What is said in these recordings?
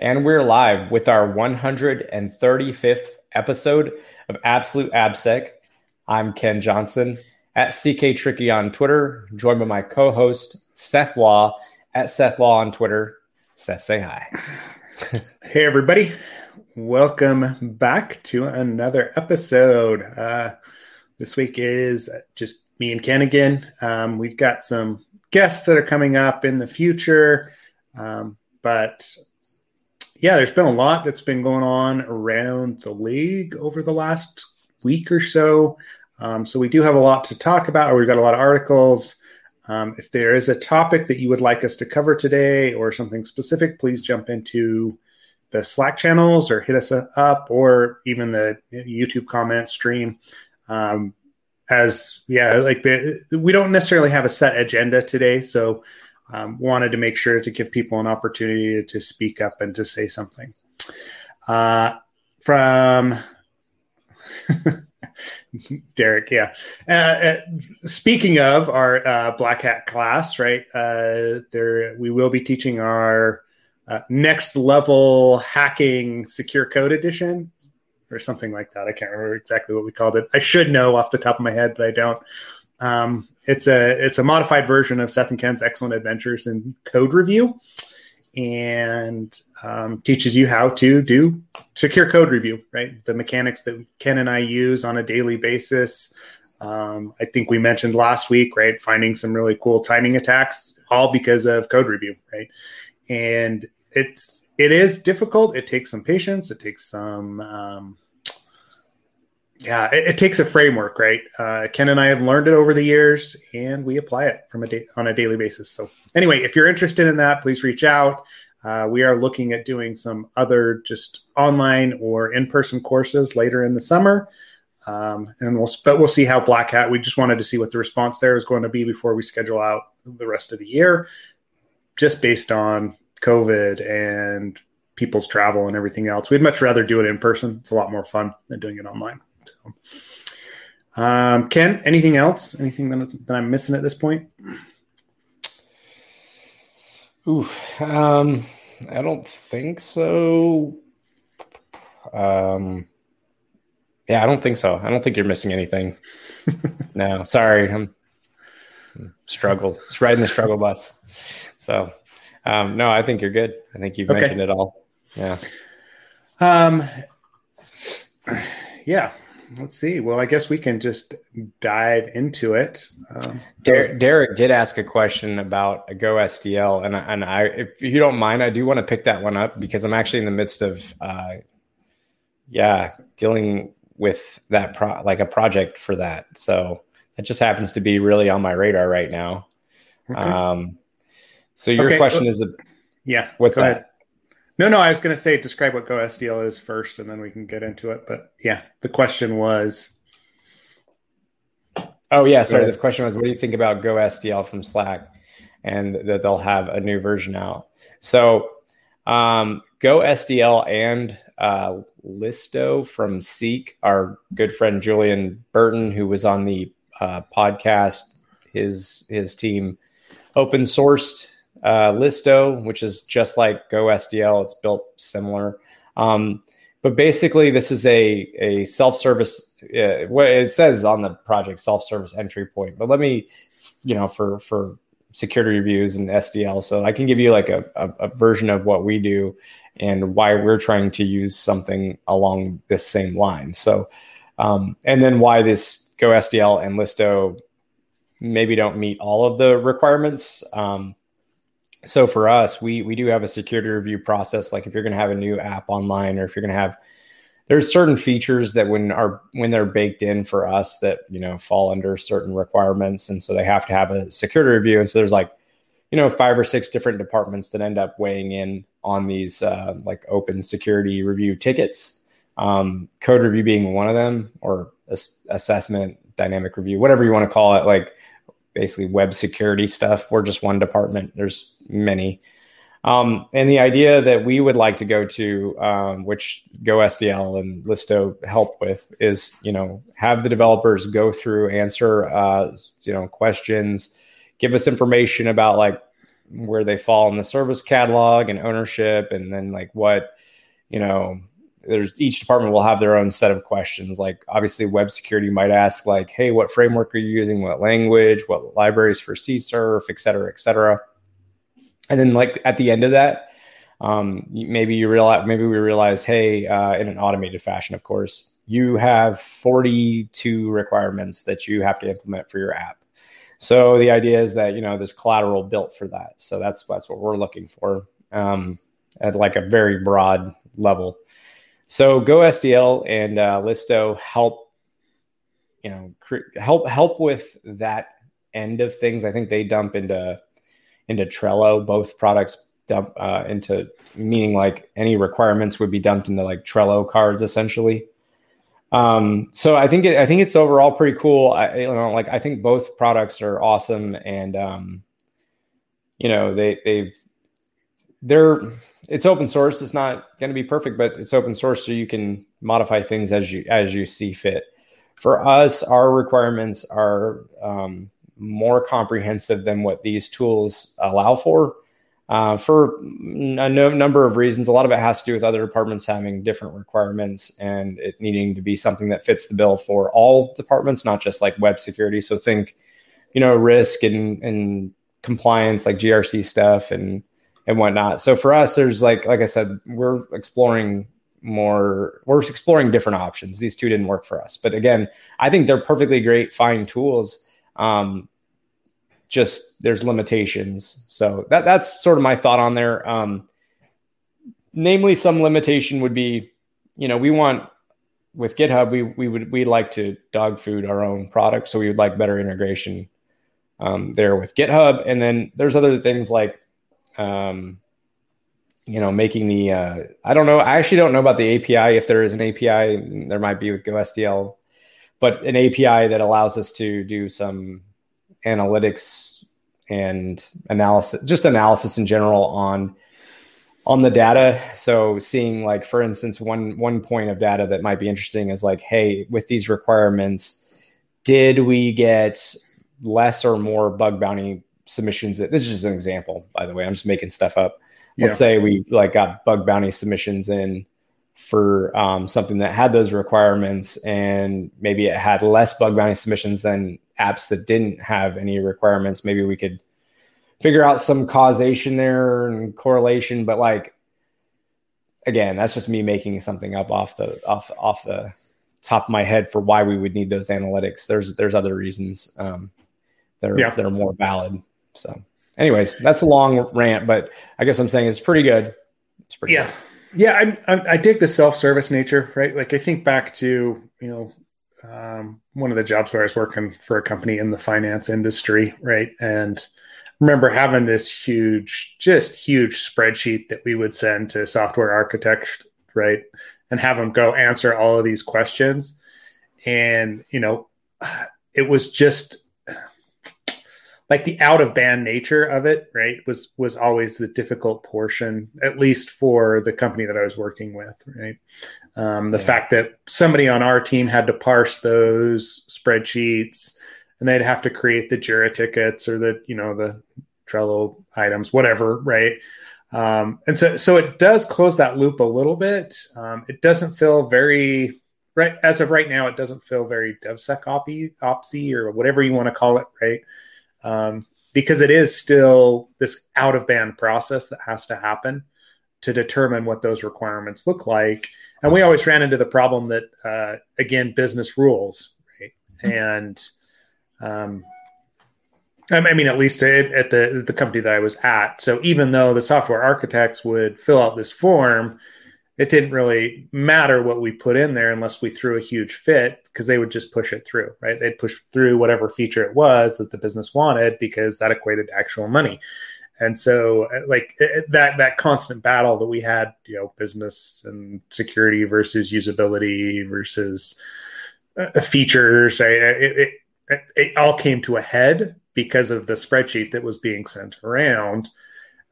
And we're live with our 135th episode of Absolute AppSec. I'm Ken Johnson at CK Tricky on Twitter, joined by my co host, Seth Law at Seth Law on Twitter. Seth, say hi. hey, everybody. Welcome back to another episode. Uh, this week is just me and Ken again. Um, we've got some guests that are coming up in the future. Um, but yeah, there's been a lot that's been going on around the league over the last week or so. Um, so we do have a lot to talk about, or we've got a lot of articles. Um, if there is a topic that you would like us to cover today or something specific, please jump into the Slack channels or hit us up or even the YouTube comment stream. Um, as yeah, like the, we don't necessarily have a set agenda today, so um, wanted to make sure to give people an opportunity to speak up and to say something. Uh, from Derek, yeah. Uh, uh, speaking of our uh, Black Hat class, right? Uh, there, we will be teaching our uh, next level hacking secure code edition or something like that. I can't remember exactly what we called it. I should know off the top of my head, but I don't. Um, it's a it's a modified version of Seth and Ken's Excellent Adventures in Code Review, and um, teaches you how to do secure code review. Right, the mechanics that Ken and I use on a daily basis. Um, I think we mentioned last week, right, finding some really cool timing attacks, all because of code review, right? And it's it is difficult. It takes some patience. It takes some um, yeah, it, it, takes a framework, right? Uh, Ken and I have learned it over the years, and we apply it from a da- on a daily basis. So, anyway, if you're interested in that, please reach out. Uh, we are looking at doing some other just online or in-person courses later in the summer, um, and we'll but we'll see how Black Hat. We just wanted to see what the response there is going to be before we schedule out the rest of the year, just based on COVID and people's travel and everything else. We'd much rather do it in person. It's a lot more fun than doing it online. So, um, Ken, anything else? Anything that, that I'm missing at this point? Oof. Um, I don't think so. Um, yeah, I don't think so. I don't think you're missing anything. no, sorry. I'm, struggled. It's riding the struggle bus. So, um, no, I think you're good. I think you've okay. mentioned it all. Yeah. Um, yeah let's see. Well, I guess we can just dive into it. Um, Derek, Derek, did ask a question about a Go SDL, and and I, if you don't mind, I do want to pick that one up because I'm actually in the midst of, uh, yeah, dealing with that pro like a project for that. So it just happens to be really on my radar right now. Okay. Um, so your okay. question is, a, yeah, what's that? Ahead. No, no, I was going to say describe what Go SDL is first, and then we can get into it. But yeah, the question was. Oh yeah, sorry. The question was, what do you think about Go SDL from Slack, and that they'll have a new version out? So, um, Go SDL and uh, Listo from Seek, our good friend Julian Berton, who was on the uh, podcast, his his team open sourced uh, Listo, which is just like Go SDL. It's built similar. Um, but basically, this is a, a self service. Uh, what it says on the project, self service entry point. But let me, you know, for for security reviews and SDL, so I can give you like a, a, a version of what we do and why we're trying to use something along this same line. So, um, and then why this Go SDL and Listo maybe don't meet all of the requirements. Um, so for us, we we do have a security review process. Like if you're going to have a new app online, or if you're going to have, there's certain features that when are when they're baked in for us that you know fall under certain requirements, and so they have to have a security review. And so there's like, you know, five or six different departments that end up weighing in on these uh, like open security review tickets. Um, code review being one of them, or ass- assessment, dynamic review, whatever you want to call it. Like basically web security stuff. We're just one department. There's many. Um, and the idea that we would like to go to, um, which Go SDL and Listo help with, is you know have the developers go through, answer uh, you know questions, give us information about like where they fall in the service catalog and ownership, and then like what you know there's each department will have their own set of questions. Like obviously, web security might ask like, "Hey, what framework are you using? What language? What libraries for CSRF, et cetera, et cetera." And then like at the end of that, um, maybe you realize maybe we realize, hey, uh, in an automated fashion, of course, you have 42 requirements that you have to implement for your app. So the idea is that you know there's collateral built for that. So that's that's what we're looking for um, at like a very broad level. So Go SDL and uh, Listo help, you know, help help with that end of things. I think they dump into into Trello. Both products dump uh, into meaning like any requirements would be dumped into like Trello cards essentially. Um, so I think it, I think it's overall pretty cool. I, you know, like I think both products are awesome, and um, you know they they've they're it's open source. It's not going to be perfect, but it's open source, so you can modify things as you as you see fit. For us, our requirements are um, more comprehensive than what these tools allow for. Uh, for a no, number of reasons, a lot of it has to do with other departments having different requirements and it needing to be something that fits the bill for all departments, not just like web security. So think, you know, risk and, and compliance, like GRC stuff and and whatnot. So for us, there's like like I said, we're exploring more we're exploring different options. These two didn't work for us. But again, I think they're perfectly great fine tools. Um, just there's limitations. So that that's sort of my thought on there. Um, namely, some limitation would be, you know, we want with GitHub, we we would we'd like to dog food our own product, so we would like better integration um, there with GitHub. And then there's other things like um, you know, making the uh, I don't know. I actually don't know about the API. If there is an API, there might be with GoSDL, but an API that allows us to do some analytics and analysis, just analysis in general on on the data. So seeing like, for instance, one one point of data that might be interesting is like, hey, with these requirements, did we get less or more bug bounty submissions. That this is just an example, by the way. I'm just making stuff up. Let's yeah. say we like got bug bounty submissions in for um, something that had those requirements, and maybe it had less bug bounty submissions than apps that didn't have any requirements. Maybe we could figure out some causation there and correlation, but like again, that's just me making something up off the off off the top of my head for why we would need those analytics. There's there's other reasons um, that are yeah. that are more valid. So, anyways, that's a long rant, but I guess I'm saying it's pretty good. It's pretty yeah. Good. Yeah, I, I, I dig the self-service nature, right? Like I think back to you know um, one of the jobs where I was working for a company in the finance industry, right? And remember having this huge, just huge spreadsheet that we would send to software architects, right? And have them go answer all of these questions. And, you know, it was just like the out of band nature of it right was was always the difficult portion at least for the company that i was working with right? Um, the yeah. fact that somebody on our team had to parse those spreadsheets and they'd have to create the jira tickets or the you know the trello items whatever right? Um, and so so it does close that loop a little bit. Um, it doesn't feel very right as of right now it doesn't feel very devsecops opsy or whatever you want to call it right um, because it is still this out of band process that has to happen to determine what those requirements look like. And we always ran into the problem that, uh, again, business rules, right? And um, I mean, at least at the the company that I was at. So even though the software architects would fill out this form, it didn't really matter what we put in there unless we threw a huge fit because they would just push it through, right? They'd push through whatever feature it was that the business wanted because that equated to actual money. And so, like that that constant battle that we had, you know, business and security versus usability versus uh, features, it, it, it, it all came to a head because of the spreadsheet that was being sent around.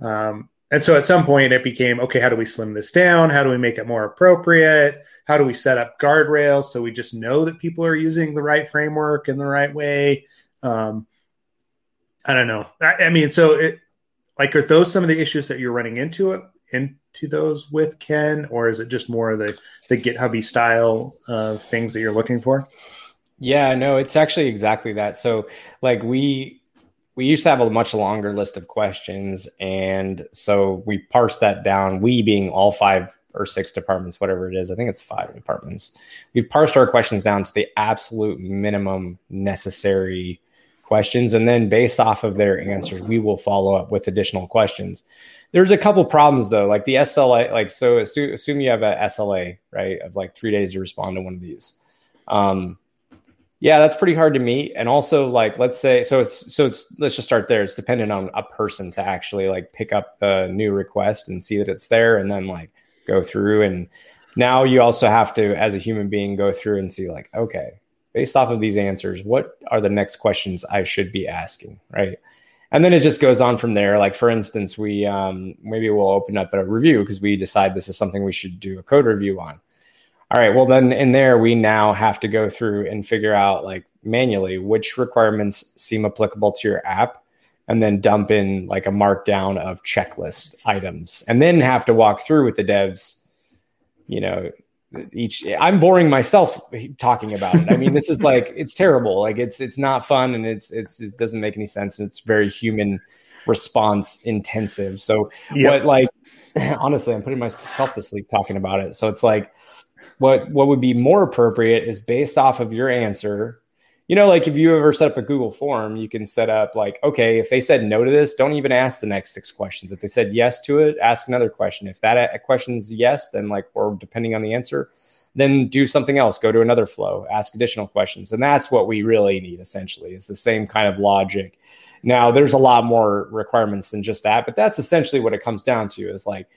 Um, and so at some point it became okay, how do we slim this down? How do we make it more appropriate? How do we set up guardrails so we just know that people are using the right framework in the right way? Um, I don't know. I, I mean, so it like are those some of the issues that you're running into it into those with Ken, or is it just more of the the GitHubby style of things that you're looking for? Yeah, no, it's actually exactly that. So like we we used to have a much longer list of questions and so we parsed that down. We being all five or six departments whatever it is i think it's five departments we've parsed our questions down to the absolute minimum necessary questions and then based off of their answers we will follow up with additional questions. There's a couple problems though like the sla like so assume you have a sla right of like three days to respond to one of these. Um, yeah, that's pretty hard to meet. And also, like, let's say, so it's, so it's, let's just start there. It's dependent on a person to actually like pick up the new request and see that it's there and then like go through. And now you also have to, as a human being, go through and see, like, okay, based off of these answers, what are the next questions I should be asking? Right. And then it just goes on from there. Like, for instance, we, um, maybe we'll open up a review because we decide this is something we should do a code review on all right well then in there we now have to go through and figure out like manually which requirements seem applicable to your app and then dump in like a markdown of checklist items and then have to walk through with the devs you know each i'm boring myself talking about it. I mean this is like it's terrible. Like it's it's not fun and it's it's it doesn't make any sense and it's very human response intensive. So yep. what like honestly i'm putting myself to sleep talking about it. So it's like what what would be more appropriate is based off of your answer. You know like if you ever set up a google form you can set up like okay if they said no to this don't even ask the next six questions. If they said yes to it ask another question. If that question's yes then like or depending on the answer then do something else. Go to another flow. Ask additional questions. And that's what we really need essentially is the same kind of logic. Now there's a lot more requirements than just that but that's essentially what it comes down to is like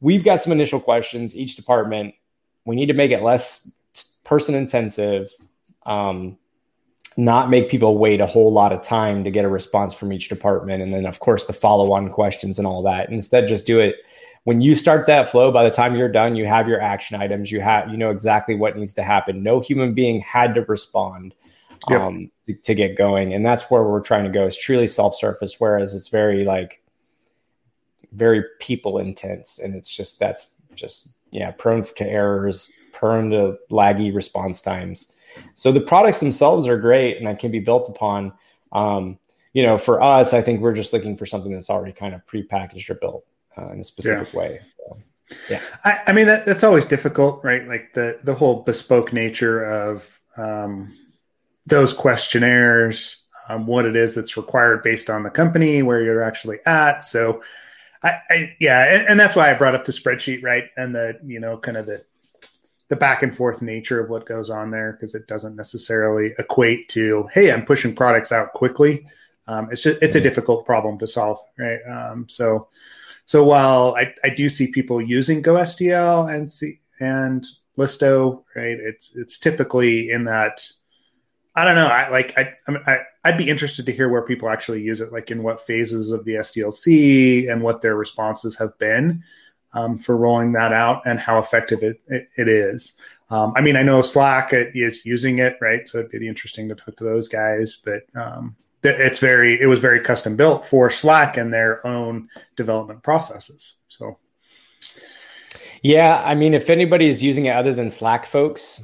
we've got some initial questions. Each department we need to make it less person intensive um, not make people wait a whole lot of time to get a response from each department. And then of course the follow-on questions and all that. Instead just do it. When you start that flow by the time you're done you have your action items. You have you know exactly what needs to happen. No human being had to respond um, to, to, get going. And that's where we're trying to go is truly self-surface whereas it's very like very people intense. And it's just that's just yeah, prone to errors, prone to laggy response times. So the products themselves are great and that can be built upon. Um, you know, for us, I think we're just looking for something that's already kind of pre-packaged or built uh, in a specific yeah. way. So, yeah, I, I mean that, that's always difficult, right? Like the the whole bespoke nature of um, those questionnaires, um, what it is that's required based on the company, where you're actually at. So I, I yeah, and, and, that's why I brought up the spreadsheet, right? And the you know kind of the the back and forth nature of what goes on there because it doesn't necessarily equate to hey, I'm pushing products out quickly. Um, it's just it's a difficult problem to solve, right? Um, so so while I, I do see people using GoSDL and see and Listo, right? It's it's typically in that I don't know. I like I I, I'd be interested to hear where people actually use it, like in what phases of the SDLC and what their responses have been um, for rolling that out and how effective it, it, it is. Um, I mean, I know Slack is using it, right? So it'd be interesting to talk to those guys, but um, it's very, it was very custom built for Slack and their own development processes. So, yeah, I mean, if anybody is using it other than Slack folks,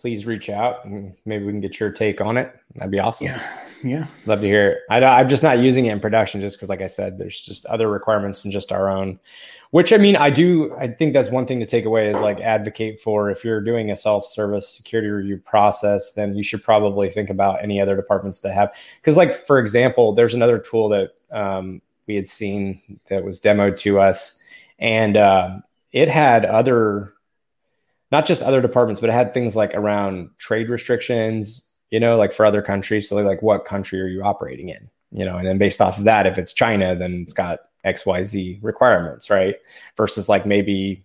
please reach out and maybe we can get your take on it. That'd be awesome. Yeah. Yeah. Love to hear it. I, am just not using it in production just because, like I said, there's just other requirements than just our own, which I mean, I do, I think that's one thing to take away is like advocate for if you're doing a self service security review process, then you should probably think about any other departments that have, because, like, for example, there's another tool that um, we had seen that was demoed to us and uh, it had other not just other departments, but it had things like around trade restrictions, you know, like for other countries. So like what country are you operating in? You know, and then based off of that, if it's China, then it's got XYZ requirements, right? Versus like maybe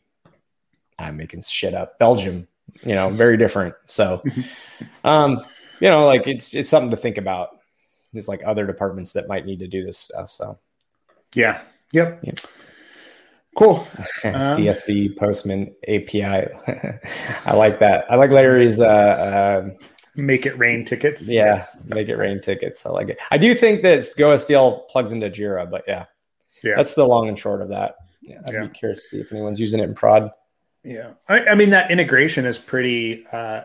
I'm making shit up, Belgium, you know, very different. So um, you know, like it's it's something to think about. There's like other departments that might need to do this stuff. So yeah. Yep. yep. Cool. Um, CSV Postman API. I like that. I like Larry's. Uh, uh, make it rain tickets. Yeah, make it rain tickets. I like it. I do think that GoSDL plugs into Jira, but yeah. yeah. that's the long and short of that. Yeah, I'd yeah. be curious to see if anyone's using it in prod. Yeah, I, I mean that integration is pretty. Uh,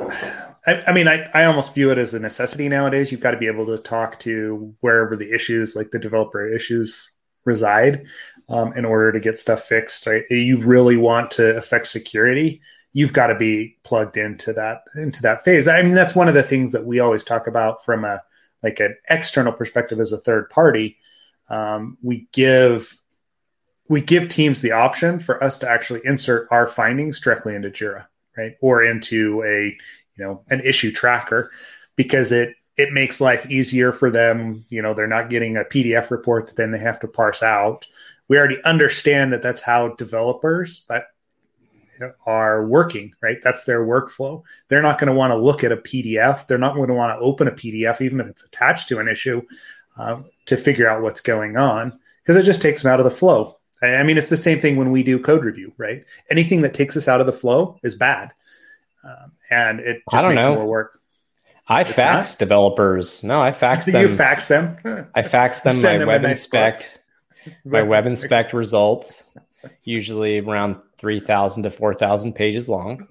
I, I, mean, I, I almost view it as a necessity nowadays. You've got to be able to talk to wherever the issues, like the developer issues, reside um, in order to get stuff fixed. Right? You really want to affect security. You've got to be plugged into that into that phase. I mean, that's one of the things that we always talk about from a like an external perspective as a third party. Um, we give we give teams the option for us to actually insert our findings directly into Jira, right, or into a you know an issue tracker, because it it makes life easier for them. You know, they're not getting a PDF report that then they have to parse out. We already understand that that's how developers that are working, right? That's their workflow. They're not going to want to look at a PDF. They're not going to want to open a PDF, even if it's attached to an issue, uh, to figure out what's going on, because it just takes them out of the flow. I mean, it's the same thing when we do code review, right? Anything that takes us out of the flow is bad, um, and it just makes know. more work. I it's fax not? developers. No, I fax them. you fax them? I fax them my them web nice inspect, my web inspect results, usually around three thousand to four thousand pages long.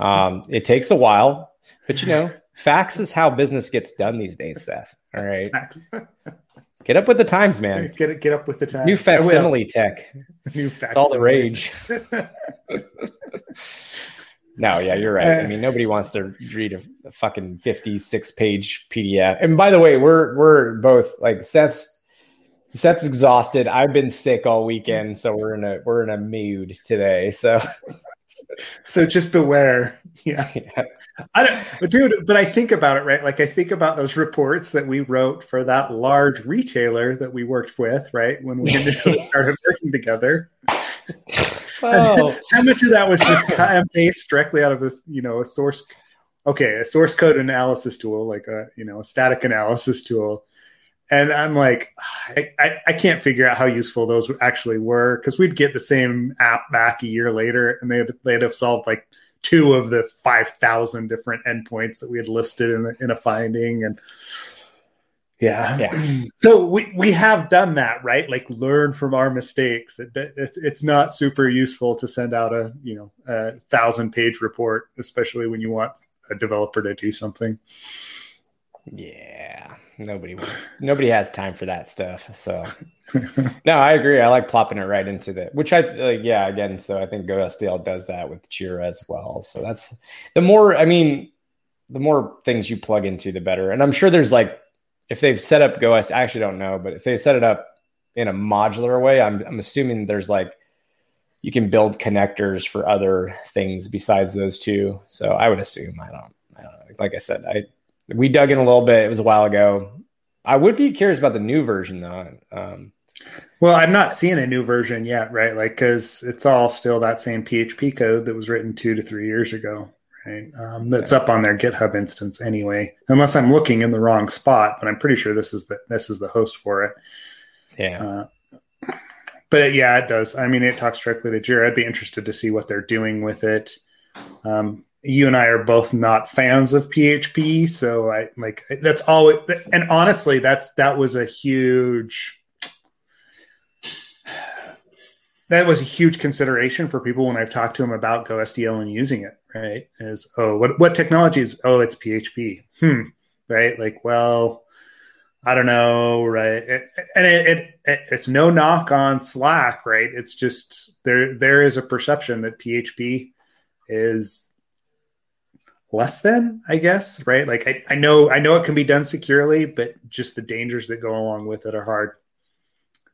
Um, it takes a while, but you know, fax is how business gets done these days, Seth. All right. Get up with the times, man. Get get up with the times. New facsimile tech. New facsimile. It's all the rage. no, yeah, you're right. I mean, nobody wants to read a, a, fucking 56 page PDF. And by the way, we're we're both like Seth's Seth's exhausted. I've been sick all weekend, so we're in a we're in a mood today. So so just beware. Yeah. yeah. I don't, but dude, but I think about it, right? Like I think about those reports that we wrote for that large retailer that we worked with, right? When we initially started working together. Oh. How much of that was just cut and paste directly out of a, you know, a source okay, a source code analysis tool, like a, you know, a static analysis tool and I'm like, I, I, I, can't figure out how useful those actually were because we'd get the same app back a year later, and they'd they'd have solved like two of the five thousand different endpoints that we had listed in a, in a finding, and yeah, yeah. So we we have done that, right? Like learn from our mistakes. It, it's it's not super useful to send out a you know a thousand page report, especially when you want a developer to do something. Yeah nobody wants nobody has time for that stuff so no i agree i like plopping it right into the which i like yeah again so i think GoSDL does that with jira as well so that's the more i mean the more things you plug into the better and i'm sure there's like if they've set up GoS i actually don't know but if they set it up in a modular way i'm, I'm assuming there's like you can build connectors for other things besides those two so i would assume i don't, I don't know. like i said i we dug in a little bit. It was a while ago. I would be curious about the new version though. Um, well, I'm not seeing a new version yet, right? Like, because it's all still that same PHP code that was written two to three years ago, right? Um, that's up on their GitHub instance anyway, unless I'm looking in the wrong spot. But I'm pretty sure this is the this is the host for it. Yeah. Uh, but yeah, it does. I mean, it talks directly to Jira. I'd be interested to see what they're doing with it. Um, you and I are both not fans of PHP, so I like that's all. And honestly, that's that was a huge that was a huge consideration for people when I've talked to them about Go GoSDL and using it. Right? Is oh, what what technology is? Oh, it's PHP. Hmm. Right? Like, well, I don't know. Right? It, and it, it, it it's no knock on Slack. Right? It's just there there is a perception that PHP is less than, I guess, right? Like I, I know I know it can be done securely, but just the dangers that go along with it are hard.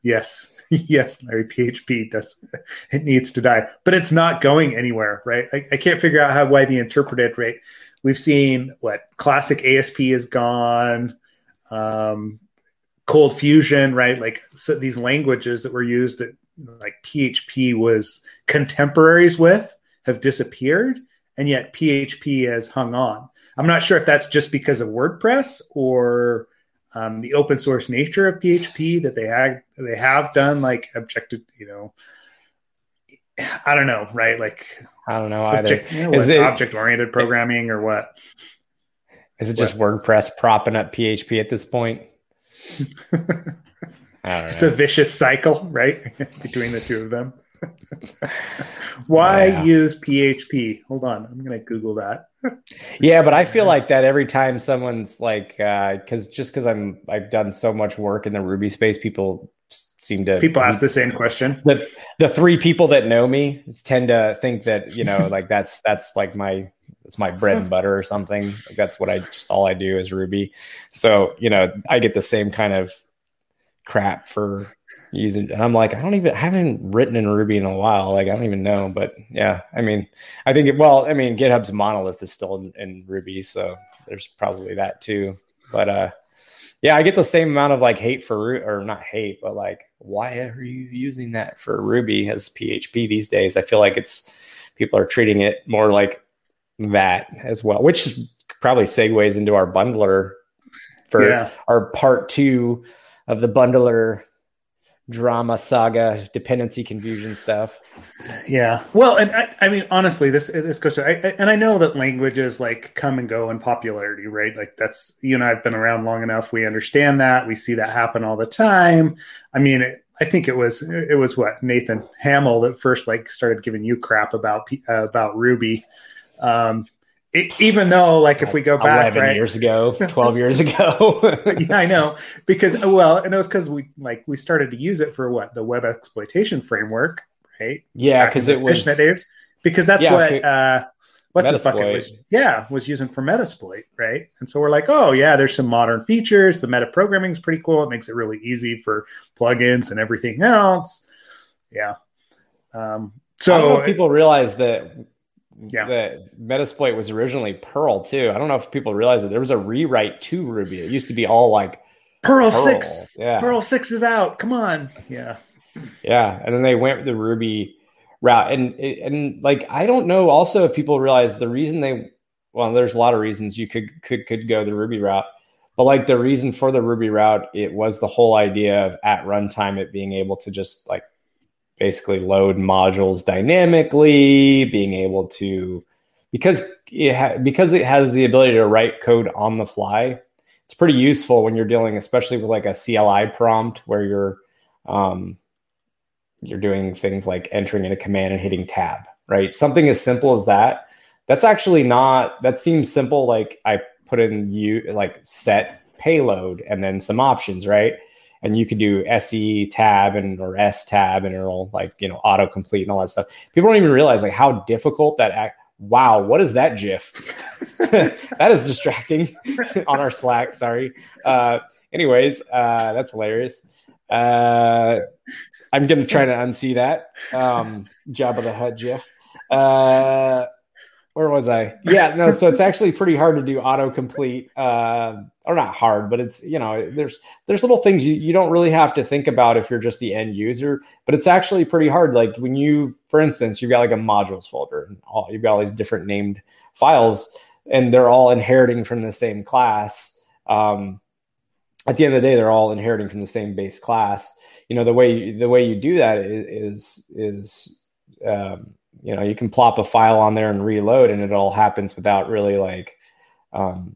Yes, yes, Larry, PHP does it needs to die, but it's not going anywhere, right? I, I can't figure out how why the interpreted rate. We've seen what classic ASP is gone, um, cold fusion, right? Like so these languages that were used that like PHP was contemporaries with have disappeared and yet PHP has hung on. I'm not sure if that's just because of WordPress or um, the open source nature of PHP that they have they have done like objective, you know. I don't know, right? Like I don't know either. Object, you know, is it object oriented programming or what? Is it just what? WordPress propping up PHP at this point? It's a vicious cycle, right, between the two of them. Why yeah. use PHP? Hold on, I'm gonna Google that. yeah, but I feel like that every time someone's like, because uh, just because I'm I've done so much work in the Ruby space, people seem to people ask the same question. The the three people that know me tend to think that you know like that's that's like my it's my bread and butter or something. Like that's what I just all I do is Ruby. So you know I get the same kind of crap for using and I'm like I don't even I haven't written in Ruby in a while like I don't even know but yeah I mean I think it, well I mean GitHub's monolith is still in, in Ruby so there's probably that too but uh yeah, I get the same amount of like hate for or not hate, but like, why are you using that for Ruby as PHP these days? I feel like it's people are treating it more like that as well, which probably segues into our bundler for yeah. our part two of the bundler drama saga dependency confusion stuff. Yeah. Well and i, I mean honestly this this goes to I, and i know that languages like come and go in popularity right? Like that's you and i've been around long enough. We understand that. We see that happen all the time. I mean it, i think it was it was what nathan hamiel that first like started giving you crap about uh, about ruby. Um it, even though like if we go back 11 right? years ago 12 years ago. Yeah i know. Because well and it was because we like we started to use it for what? The web exploitation framework right? Yeah because it was days, because that's yeah, what uh what's his bucket was yeah was using for metasploit right? And so we're like oh yeah there's some modern features. The meta programming is pretty cool. It makes it really easy for plugins and everything else. Yeah. Um so people realize that yeah. that Metasploit was originally Perl too. I don't know if people realize that there was a rewrite to Ruby. It used to be all like Perl. six. Yeah. Perl six is out. Come on. Yeah. Yeah. And then they went with the Ruby route. And and like I don't know also if people realize the reason they well, there's a lot of reasons you could could could go the Ruby route. But like the reason for the Ruby route, it was the whole idea of at runtime it being able to just like basically load modules dynamically, being able to because it ha- because it has the ability to write code on the fly. It's pretty useful when you're dealing, especially with like a CLI prompt where you're um, you're doing things like entering in a command and hitting tab, right? Something as simple as that. That's actually not. That seems simple. Like I put in you like set payload and then some options, right? And you could do SE tab and or S tab and it'll like you know auto complete and all that stuff. People don't even realize like how difficult that act. Wow, what is that GIF? that is distracting on our Slack. Sorry. Uh, anyways, uh, that's hilarious. Uh, I'm gonna try to unsee that. Um, Jabba the Hutt GIF. Uh, where was I? Yeah, no. So it's actually pretty hard to do autocomplete, uh, or not hard, but it's you know there's there's little things you, you don't really have to think about if you're just the end user, but it's actually pretty hard. Like when you, for instance, you've got like a modules folder, and all you've got all these different named files, and they're all inheriting from the same class. Um, at the end of the day, they're all inheriting from the same base class. You know the way the way you do that is is, is um, you know you can plop a file on there and reload and it all happens without really like um,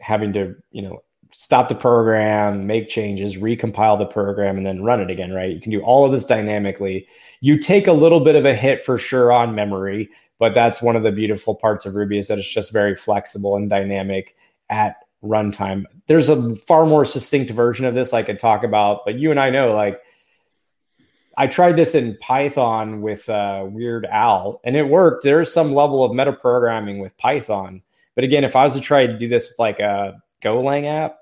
having to you know stop the program make changes recompile the program and then run it again right? You can do all of this dynamically. You take a little bit of a hit for sure on memory but that's one of the beautiful parts of ruby is that it's just very flexible and dynamic at runtime. There's a far more succinct version of this i could talk about but you and i know like I tried this in Python with uh, weirdAAL, and it worked. There's some level of metaprogramming with Python, but again, if I was to try to do this with like a Golang app,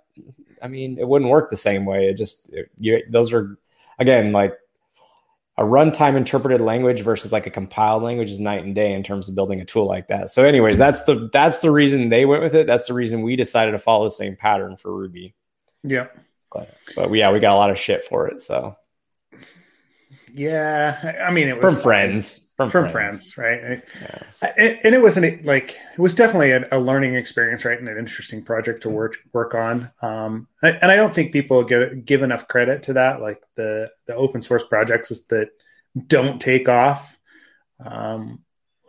I mean, it wouldn't work the same way. It just it, you, those are again like a runtime interpreted language versus like a compiled language is night and day in terms of building a tool like that. So, anyways, that's the that's the reason they went with it. That's the reason we decided to follow the same pattern for Ruby. Yeah, but, but yeah, we got a lot of shit for it. So yeah, I mean, it was from friends. From, from friends. friends right? Yeah. and it wasn't like it was definitely a, a, learning experience, right, and an interesting project to work work on. Um, and I don't think people give give enough credit to that, like the the open source projects that don't take off. Um,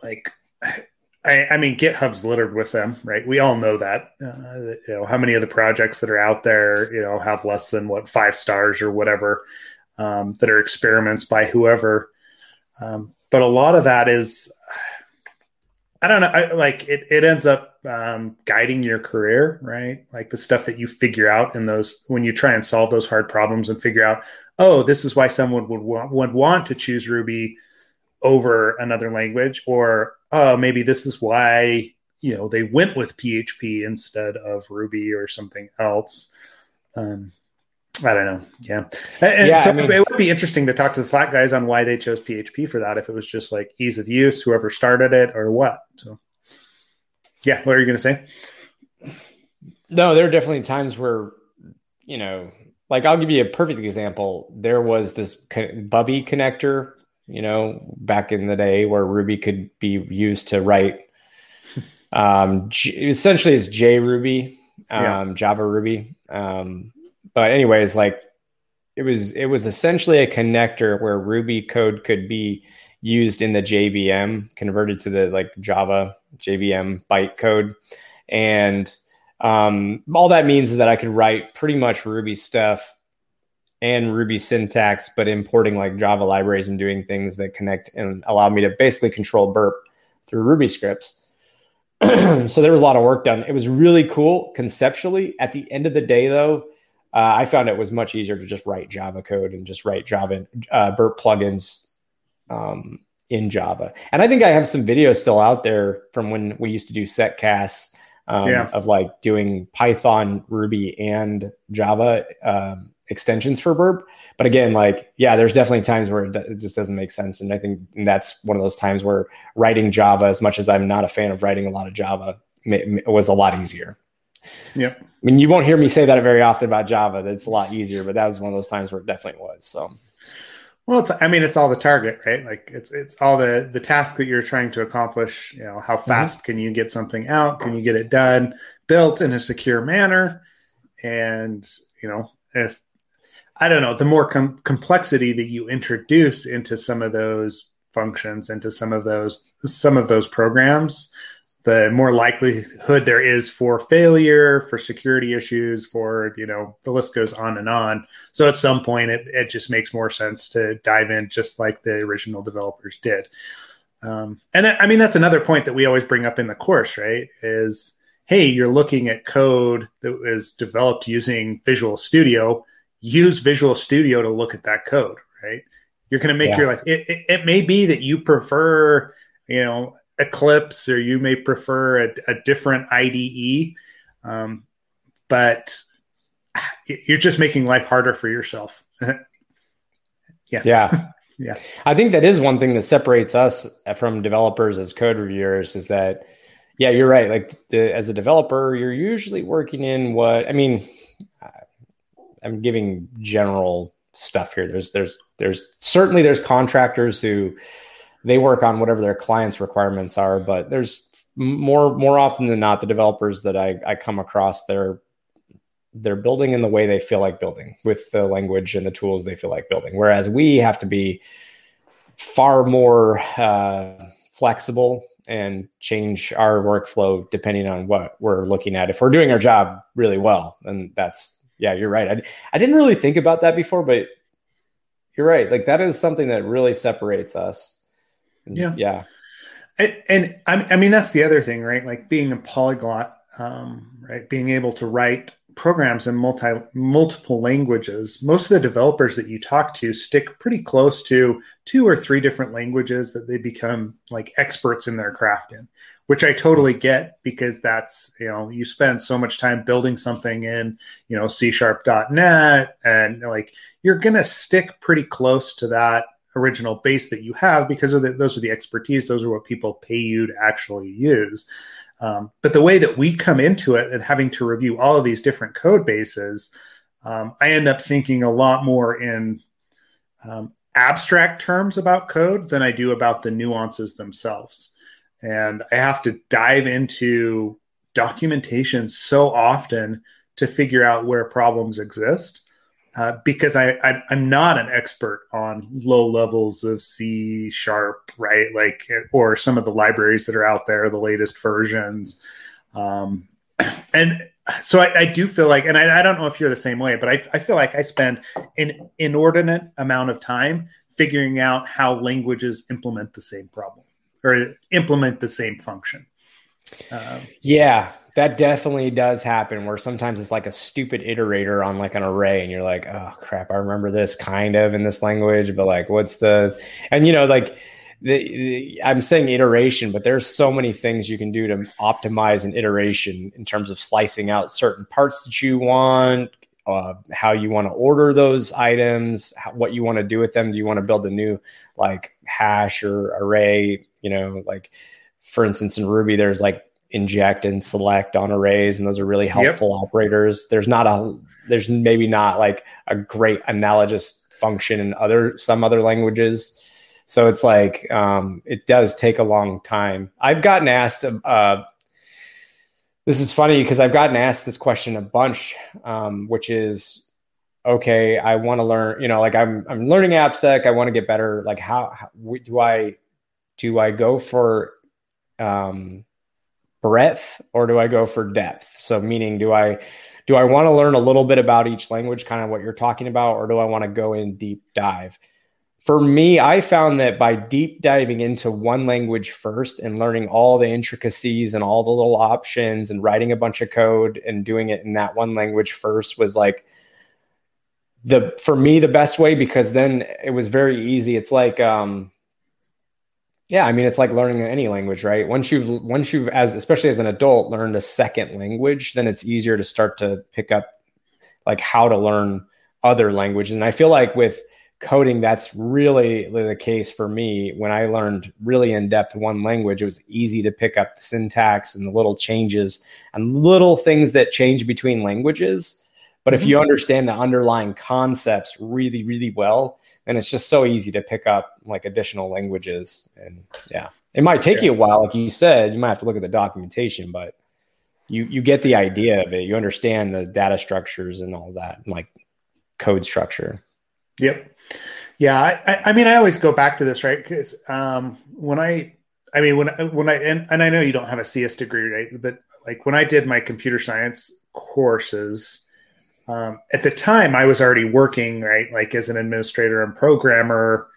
like I, I, mean, GitHub's littered with them, right? We all know that. Uh, you know, how many of the projects that are out there, you know, have less than what five stars or whatever um, that are experiments by whoever. Um, but a lot of that is, I don't know, I, like it. It ends up um, guiding your career, right? Like the stuff that you figure out in those when you try and solve those hard problems and figure out, oh, this is why someone would want, would want to choose Ruby over another language, or oh, maybe this is why you know they went with PHP instead of Ruby or something else. Um, I don't know. Yeah. And yeah, so I mean, it would be interesting to talk to the Slack guys on why they chose PHP for that. If it was just like ease of use, whoever started it, or what. So, yeah. What are you going to say? No, there are definitely times where, you know, like I'll give you a perfect example. There was this Buby connector you know, back in the day where Ruby could be used to write. Um, essentially, it's JRuby, um, yeah. Java Ruby. Um, but anyways, like it was, it was essentially a connector where Ruby code could be used in the JVM, converted to the like Java JVM bytecode, and um, all that means is that I could write pretty much Ruby stuff and Ruby syntax, but importing like Java libraries and doing things that connect and allow me to basically control burp through Ruby scripts. so there was a lot of work done. It was really cool conceptually. At the end of the day, though, uh, I found it was much easier to just write Java code and just write Java uh, burp plugins um, in Java. And I think I have some videos still out there from when we used to do setcasts um, yeah. of like doing Python, Ruby, and Java um, extensions for burp but again like yeah there's definitely times where it just doesn't make sense and i think that's one of those times where writing java as much as i'm not a fan of writing a lot of java was a lot easier yeah i mean you won't hear me say that very often about java that's a lot easier but that was one of those times where it definitely was so well it's i mean it's all the target right like it's it's all the the task that you're trying to accomplish you know how mm-hmm. fast mm-hmm. can you get something out can you get it done built in a secure manner and you know if I don't know, the more com- complexity that you introduce into some of those functions, into some of those some of those programs, the more likelihood there is for failure, for security issues, for you know the list goes on and on. So at some point, it it just makes more sense to dive in, just like the original developers did. Um, and that, I mean that's another point that we always bring up in the course, right? Is hey, you're looking at code that was developed using Visual Studio use Visual Studio to look at that code, right? You're going to make yeah. your life. It, it, it, may be that you prefer, you know, Eclipse or you may prefer a, a different IDE, um, but you're just making life harder for yourself. yeah. Yeah. yeah. I think that is one thing that separates us from developers as code reviewers is that, yeah, you're right. Like the, as a developer, you're usually working in what, I mean, I'm giving general stuff here. There's there's there's certainly there's contractors who they work on whatever their clients' requirements are, but there's more more often than not the developers that I, I come across they're they're building in the way they feel like building with the language and the tools they feel like building. Whereas we have to be far more uh, flexible and change our workflow depending on what we're looking at. If we're doing our job really well, and that's yeah, you're right. I, I didn't really think about that before, but you're right. Like that is something that really separates us. Yeah. Yeah. And, and I, I mean, that's the other thing, right? Like being a polyglot, um, right? Being able to write programs in multi multiple languages. Most of the developers that you talk to stick pretty close to two or three different languages that they become like experts in their craft in which I totally get because that's, you know, you spend so much time building something in, you know, C sharp.net and like you're going to stick pretty close to that original base that you have because of the, those are the expertise. Those are what people pay you to actually use. Um, but the way that we come into it and having to review all of these different code bases, um, I end up thinking a lot more in um, abstract terms about code than I do about the nuances themselves and I have to dive into documentation so often to figure out where problems exist. Uh, because I, I am not an expert on low levels of C sharp, right? Like or some of the libraries that are out there, the latest versions, um, and so I, I, do feel like, and I, I, don't know if you're the same way, but I, I feel like I spend an inordinate amount of time figuring out how languages implement the same problem or implement the same function. Um, yeah, that definitely does happen where sometimes it's like a stupid iterator on like an array and you're like, oh crap, I remember this kind of in this language, but like what's the and you know, like the, the, I'm saying iteration, but there's so many things you can do to optimize an iteration in terms of slicing out certain parts that you want, uh, how you want to order those items, how, what you want to do with them. Do you want to build a new like hash or array? You know, like for instance, in Ruby, there's like inject and select on arrays, and those are really helpful yep. operators. There's not a there's maybe not like a great analogous function in other some other languages. So it's like um, it does take a long time. I've gotten asked uh, this is funny because I've gotten asked this question a bunch, um, which is, okay, I want to learn, you know, like I'm, I'm learning AppSec. I want to get better. Like how, how do I, do I go for, um, breadth or do I go for depth? So meaning, do I, do I want to learn a little bit about each language, kind of what you're talking about, or do I want to go in deep dive? for me, I found that by deep diving into one language first and learning all the intricacies and all the little options and writing a bunch of code and doing it in that one language first was like the for me the best way because then it was very easy. It's like um yeah, I mean it's like learning any language, right? Once you've once you've as especially as an adult learned a second language, then it's easier to start to pick up like how to learn other languages. And I feel like with coding, that's really the case for me. When I learned really in depth one language, it was easy to pick up the syntax and the little changes and little things that change between languages. But mm-hmm. if you understand the underlying concepts really, really well, then it's just so easy to pick up like additional languages. And yeah, it might take yeah. you a while. Like you said, you might have to look at the documentation, but you, you get the idea of it. You understand the data structures and all that, and like code structure. Yep. Yeah, I, I mean, I always go back to this, right? Because um, when I, I mean, when when I and, and I know you don't have a CS degree, right? But like when I did my computer science courses, um, at the time I was already working, right, like as an administrator and programmer,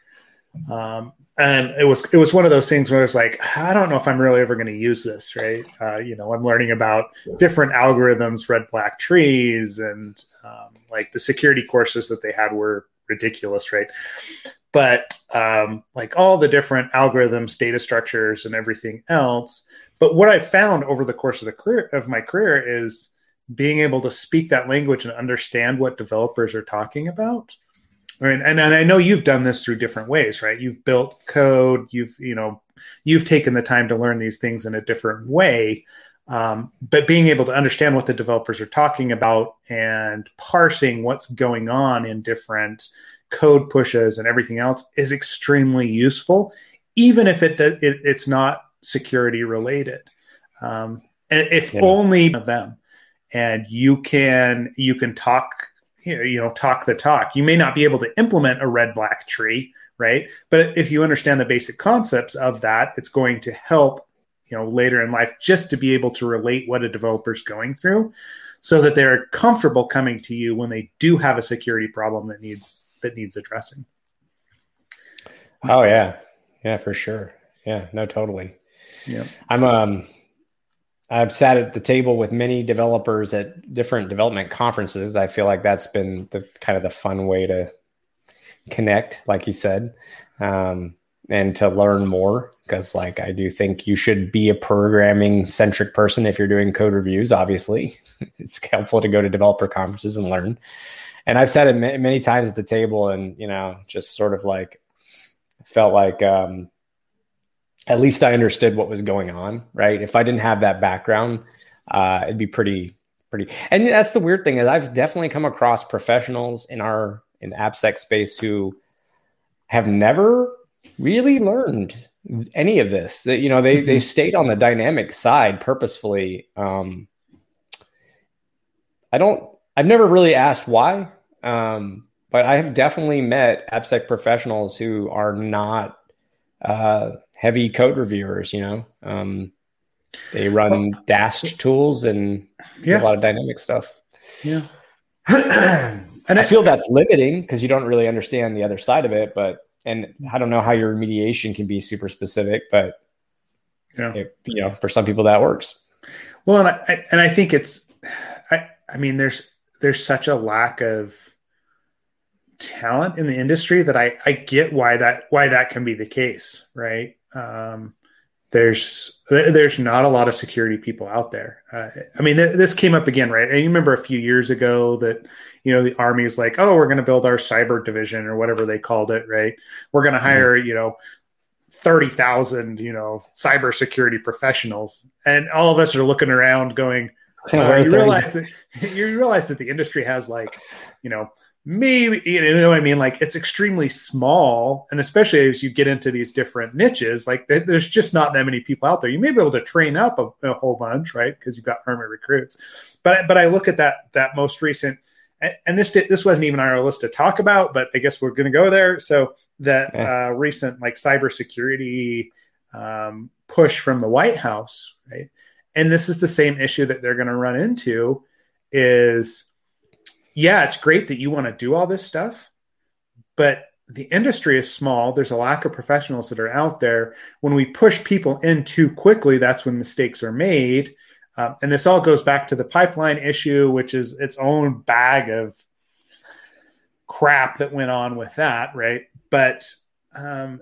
um, and it was it was one of those things where I was like, I don't know if I'm really ever going to use this, right? Uh, you know, I'm learning about different algorithms, red black trees, and um, like the security courses that they had were ridiculous, right? But um, like all the different algorithms, data structures, and everything else. But what I found over the course of the career of my career is being able to speak that language and understand what developers are talking about. I mean, and, and I know you've done this through different ways, right? You've built code, you've you know, you've taken the time to learn these things in a different way. Um, but being able to understand what the developers are talking about and parsing what's going on in different code pushes and everything else is extremely useful, even if it, it it's not security related. Um, if yeah. only of them, and you can you can talk you know talk the talk. You may not be able to implement a red black tree, right? But if you understand the basic concepts of that, it's going to help you know later in life just to be able to relate what a developer's going through so that they're comfortable coming to you when they do have a security problem that needs that needs addressing. Oh yeah. Yeah for sure. Yeah no totally. Yeah. I'm um i've sat at the table with many developers at different development conferences. I feel like that's been the kind of the fun way to connect like you said um and to learn more because like i do think you should be a programming centric person if you're doing code reviews obviously. It's helpful to go to developer conferences and learn. And i've said it many times at the table and you know just sort of like felt like um, at least i understood what was going on right if i didn't have that background uh, it'd be pretty pretty and that's the weird thing is i've definitely come across professionals in our in the appsec space who have never really learned any of this. That you know they they mm-hmm. stayed on the dynamic side purposefully. Um, I don't. I've never really asked why. Um, but I have definitely met AppSec professionals who are not uh, heavy code reviewers. You know, um, they run well, Dast tools and yeah. a lot of dynamic stuff. Yeah. and I, I feel that's limiting because you don't really understand the other side of it. But and I don't know how your remediation can be super specific, but yeah, it, you know, for some people that works. Well, and I and I think it's, I I mean, there's there's such a lack of talent in the industry that I I get why that why that can be the case, right? Um, there's there's not a lot of security people out there. Uh, I mean, th- this came up again, right? And you remember a few years ago that you know the army is like, oh, we're going to build our cyber division or whatever they called it, right? We're going to mm-hmm. hire, mm-hmm. you know, thirty thousand, you know, cybersecurity professionals, and all of us are looking around, going, uh, you realize that you realize that the industry has like, you know maybe you know what I mean? Like it's extremely small, and especially as you get into these different niches, like there's just not that many people out there. You may be able to train up a, a whole bunch, right? Because you've got army recruits. But but I look at that that most recent, and this this wasn't even on our list to talk about, but I guess we're going to go there. So that yeah. uh, recent like cybersecurity um, push from the White House, right? And this is the same issue that they're going to run into is yeah, it's great that you want to do all this stuff, but the industry is small. There's a lack of professionals that are out there. When we push people in too quickly, that's when mistakes are made. Um, and this all goes back to the pipeline issue, which is its own bag of crap that went on with that, right? But um,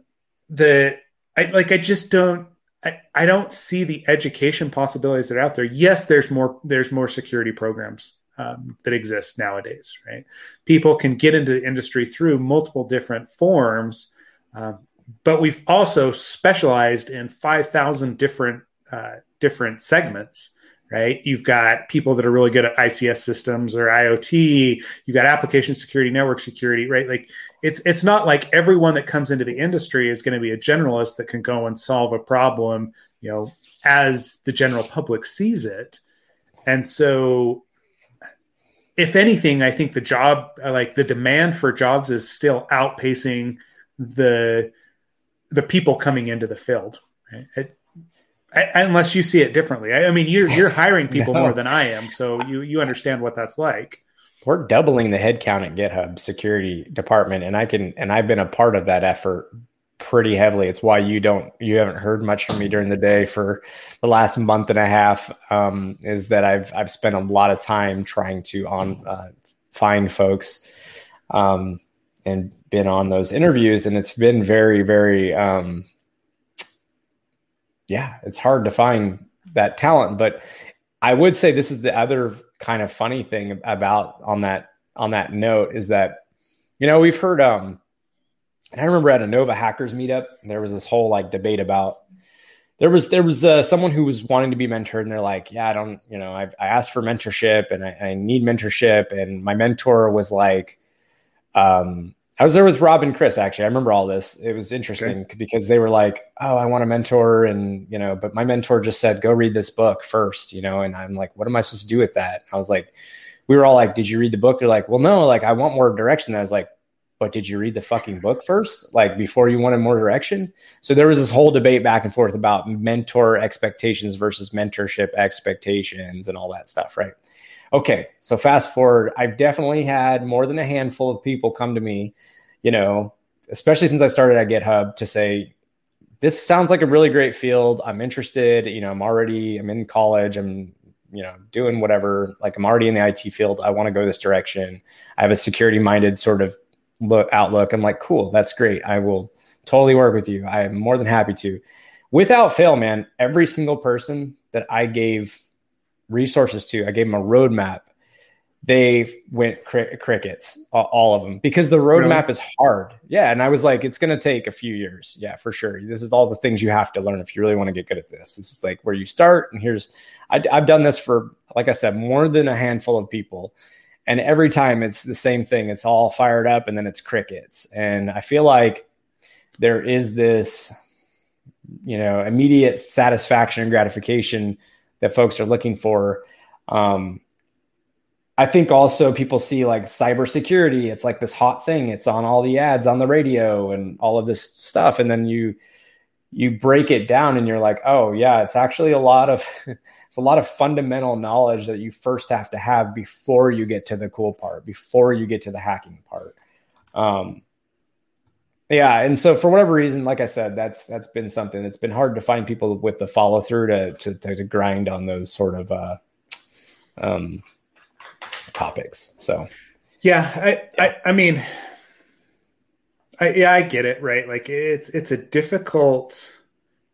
the I like I just don't I, I don't see the education possibilities that are out there. Yes, there's more there's more security programs um, that exists nowadays, right? People can get into the industry through multiple different forms, um, but we've also specialized in 5,000 different uh, different segments, right? You've got people that are really good at ICS systems or IoT. You've got application security, network security, right? Like it's it's not like everyone that comes into the industry is going to be a generalist that can go and solve a problem, you know, as the general public sees it. And so if anything, I think the job, uh, like the demand for jobs, is still outpacing the the people coming into the field. Right? It, I, unless you see it differently, I, I mean, you're you're hiring people no. more than I am, so you you understand what that's like. We're doubling the headcount at GitHub security department, and I can and I've been a part of that effort pretty heavily. It's why you don't you haven't heard much from me during the day for the last month and a half. Um, is that I've I've spent a lot of time trying to on uh, find folks, um, and been on those interviews, and it's been very very um, yeah, it's hard to find that talent. But I would say this is the other kind of funny thing about on that on that note is that you know we've heard um and I remember at a Nova Hackers meetup, there was this whole like debate about there was there was uh, someone who was wanting to be mentored, and they're like, "Yeah, I don't, you know, I've I asked for mentorship, and I, I need mentorship." And my mentor was like, um, I was there with Rob and Chris actually. I remember all this. It was interesting okay. because they were like, "Oh, I want a mentor," and you know, but my mentor just said, "Go read this book first, you know. And I'm like, "What am I supposed to do with that?" I was like, "We were all like, "Did you read the book?" They're like, "Well, no. Like, I want more direction." I was like, but did you read the fucking book first? Like before you wanted more direction? So there was this whole debate back and forth about mentor expectations versus mentorship expectations and all that stuff right? Okay so fast forward i've definitely had more than a handful of people come to me you know especially since i started at github to say this sounds like a really great field. I'm interested. You know i'm already i'm in college. I'm you know doing whatever. Like i'm already in the it field. I want to go this direction. I have a security minded sort of look outlook. I'm like cool that's great. I will totally work with you. I am more than happy to. Without fail man every single person that i gave resources to i gave them a roadmap they went cri- crickets all of them because the roadmap really? is hard. Yeah and i was like it's going to take a few years. Yeah for sure. This is all the things you have to learn if you really want to get good at this. This is like where you start and here's I, i've done this for like i said more than a handful of people and every time it's the same thing it's all fired up and then it's crickets and i feel like there is this you know immediate satisfaction and gratification that folks are looking for um, I think also people see like cybersecurity. It's like this hot thing. It's on all the ads on the radio and all of this stuff. And then you you break it down and you're like, oh yeah, it's actually a lot of it's a lot of fundamental knowledge that you first have to have before you get to the cool part, before you get to the hacking part. Um, yeah, and so for whatever reason, like I said, that's that's been something that's been hard to find people with the follow through to, to to, to grind on those sort of uh, um, topics. So, yeah, I, I, I mean, I, yeah, I get it, right? Like it's it's a difficult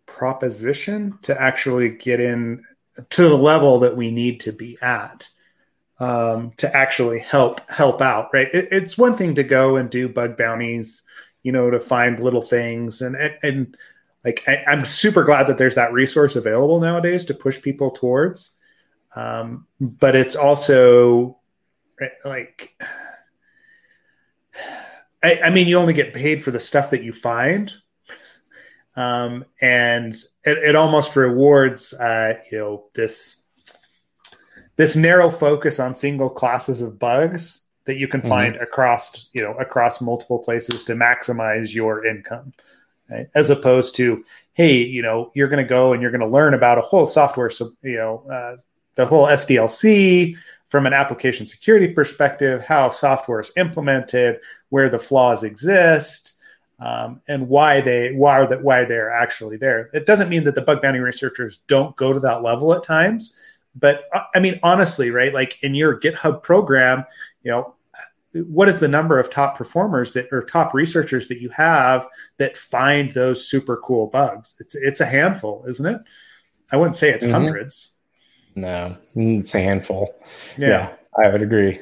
proposition to actually get in to the level that we need to be at um, to actually help help out, right? It, it's one thing to go and do bug bounties, you know, to find little things, and and, and like I, I'm super glad that there's that resource available nowadays to push people towards. Um, but it's also like I, I, mean you only get paid for the stuff that you find um, and it, it, almost rewards uh, you know this this narrow focus on single classes of bugs that you can mm-hmm. find across you know across multiple places to maximize your income right? as opposed to hey you know you're going to go and you're going to learn about a whole software so you know uh, the whole sdlc from an application security perspective, how software is implemented, where the flaws exist, um, and why they why that why they're actually there. It doesn't mean that the bug bounty researchers don't go to that level at times, but uh, I mean honestly, right? Like in your GitHub program, you know, what is the number of top performers that or top researchers that you have that find those super cool bugs? It's it's a handful, isn't it? I wouldn't say it's mm-hmm. hundreds. No, it's a handful. Yeah, yeah I would agree.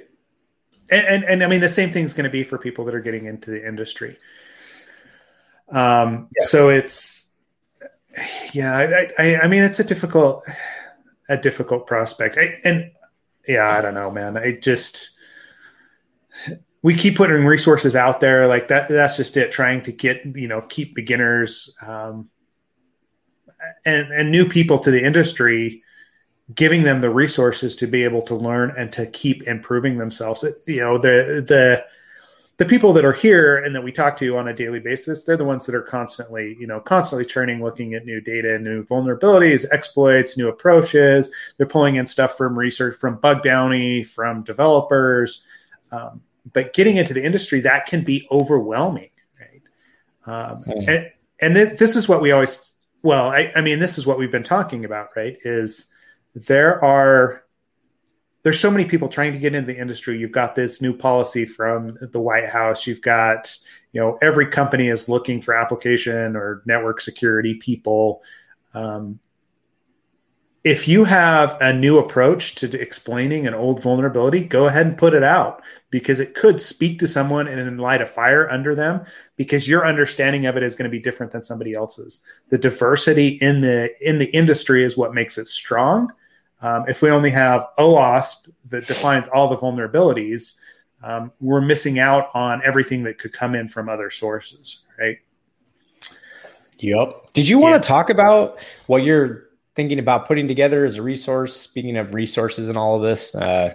And, and, and I mean the same thing is going to be for people that are getting into the industry. Um, yeah. so it's yeah, I, I, I mean it's a difficult a difficult prospect. I, and yeah, I don't know, man. I just we keep putting resources out there like that. That's just it. Trying to get you know keep beginners um, and and new people to the industry giving them the resources to be able to learn and to keep improving themselves. It, you know, the the the people that are here and that we talk to on a daily basis, they're the ones that are constantly, you know, constantly churning, looking at new data, new vulnerabilities, exploits, new approaches. They're pulling in stuff from research, from bug bounty, from developers. Um, but getting into the industry, that can be overwhelming, right? Um, mm. And, and th- this is what we always, well, I, I mean, this is what we've been talking about, right? Is there are there's so many people trying to get into the industry. You've got this new policy from the White House. You've got, you know, every company is looking for application or network security people. Um, if you have a new approach to explaining an old vulnerability, go ahead and put it out because it could speak to someone and light a fire under them because your understanding of it is going to be different than somebody else's. The diversity in the in the industry is what makes it strong. Um, if we only have OWASP that defines all the vulnerabilities, um, we're missing out on everything that could come in from other sources, right? Yep. Did you want yeah. to talk about what you're thinking about putting together as a resource? Speaking of resources and all of this, uh,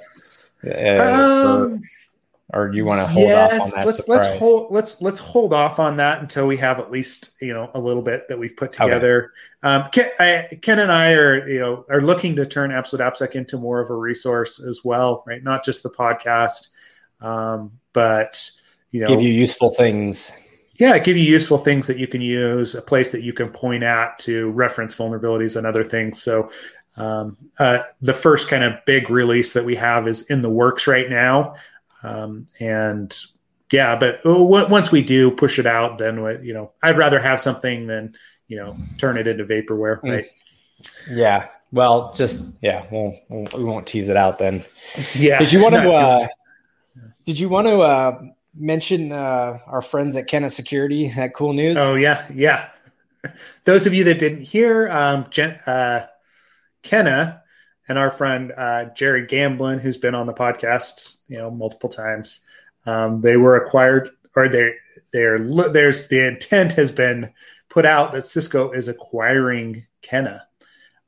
uh, um, for, or do you want to hold yes, off on that? Let's surprise? let's hold let's let's hold off on that until we have at least you know a little bit that we've put together. Okay. Um, Ken, I, Ken, and I are you know are looking to turn Absolute AppSec into more of a resource as well, right? Not just the podcast, um, but you know, give you useful things. Yeah, give you useful things that you can use, a place that you can point at to reference vulnerabilities and other things. So um, uh, the first kind of big release that we have is in the works right now. Um, and yeah, but once we do push it out, then what, you know, I'd rather have something than, you know, turn it into vaporware. Mm. Right. Yeah. Well, just, yeah, we'll, we won't tease it out then. Yeah. Did you want to, uh, did you want to, uh, mention, uh, our friends at Kenna Security, that cool news? Oh yeah. Yeah. Those of you that didn't hear, um, Jen, uh, Kenna and our friend uh, Jerry Gamblin, who's been on the podcast, you know, multiple times. Um, they were acquired, or they they're there's the intent has been put out that Cisco is acquiring Kenna.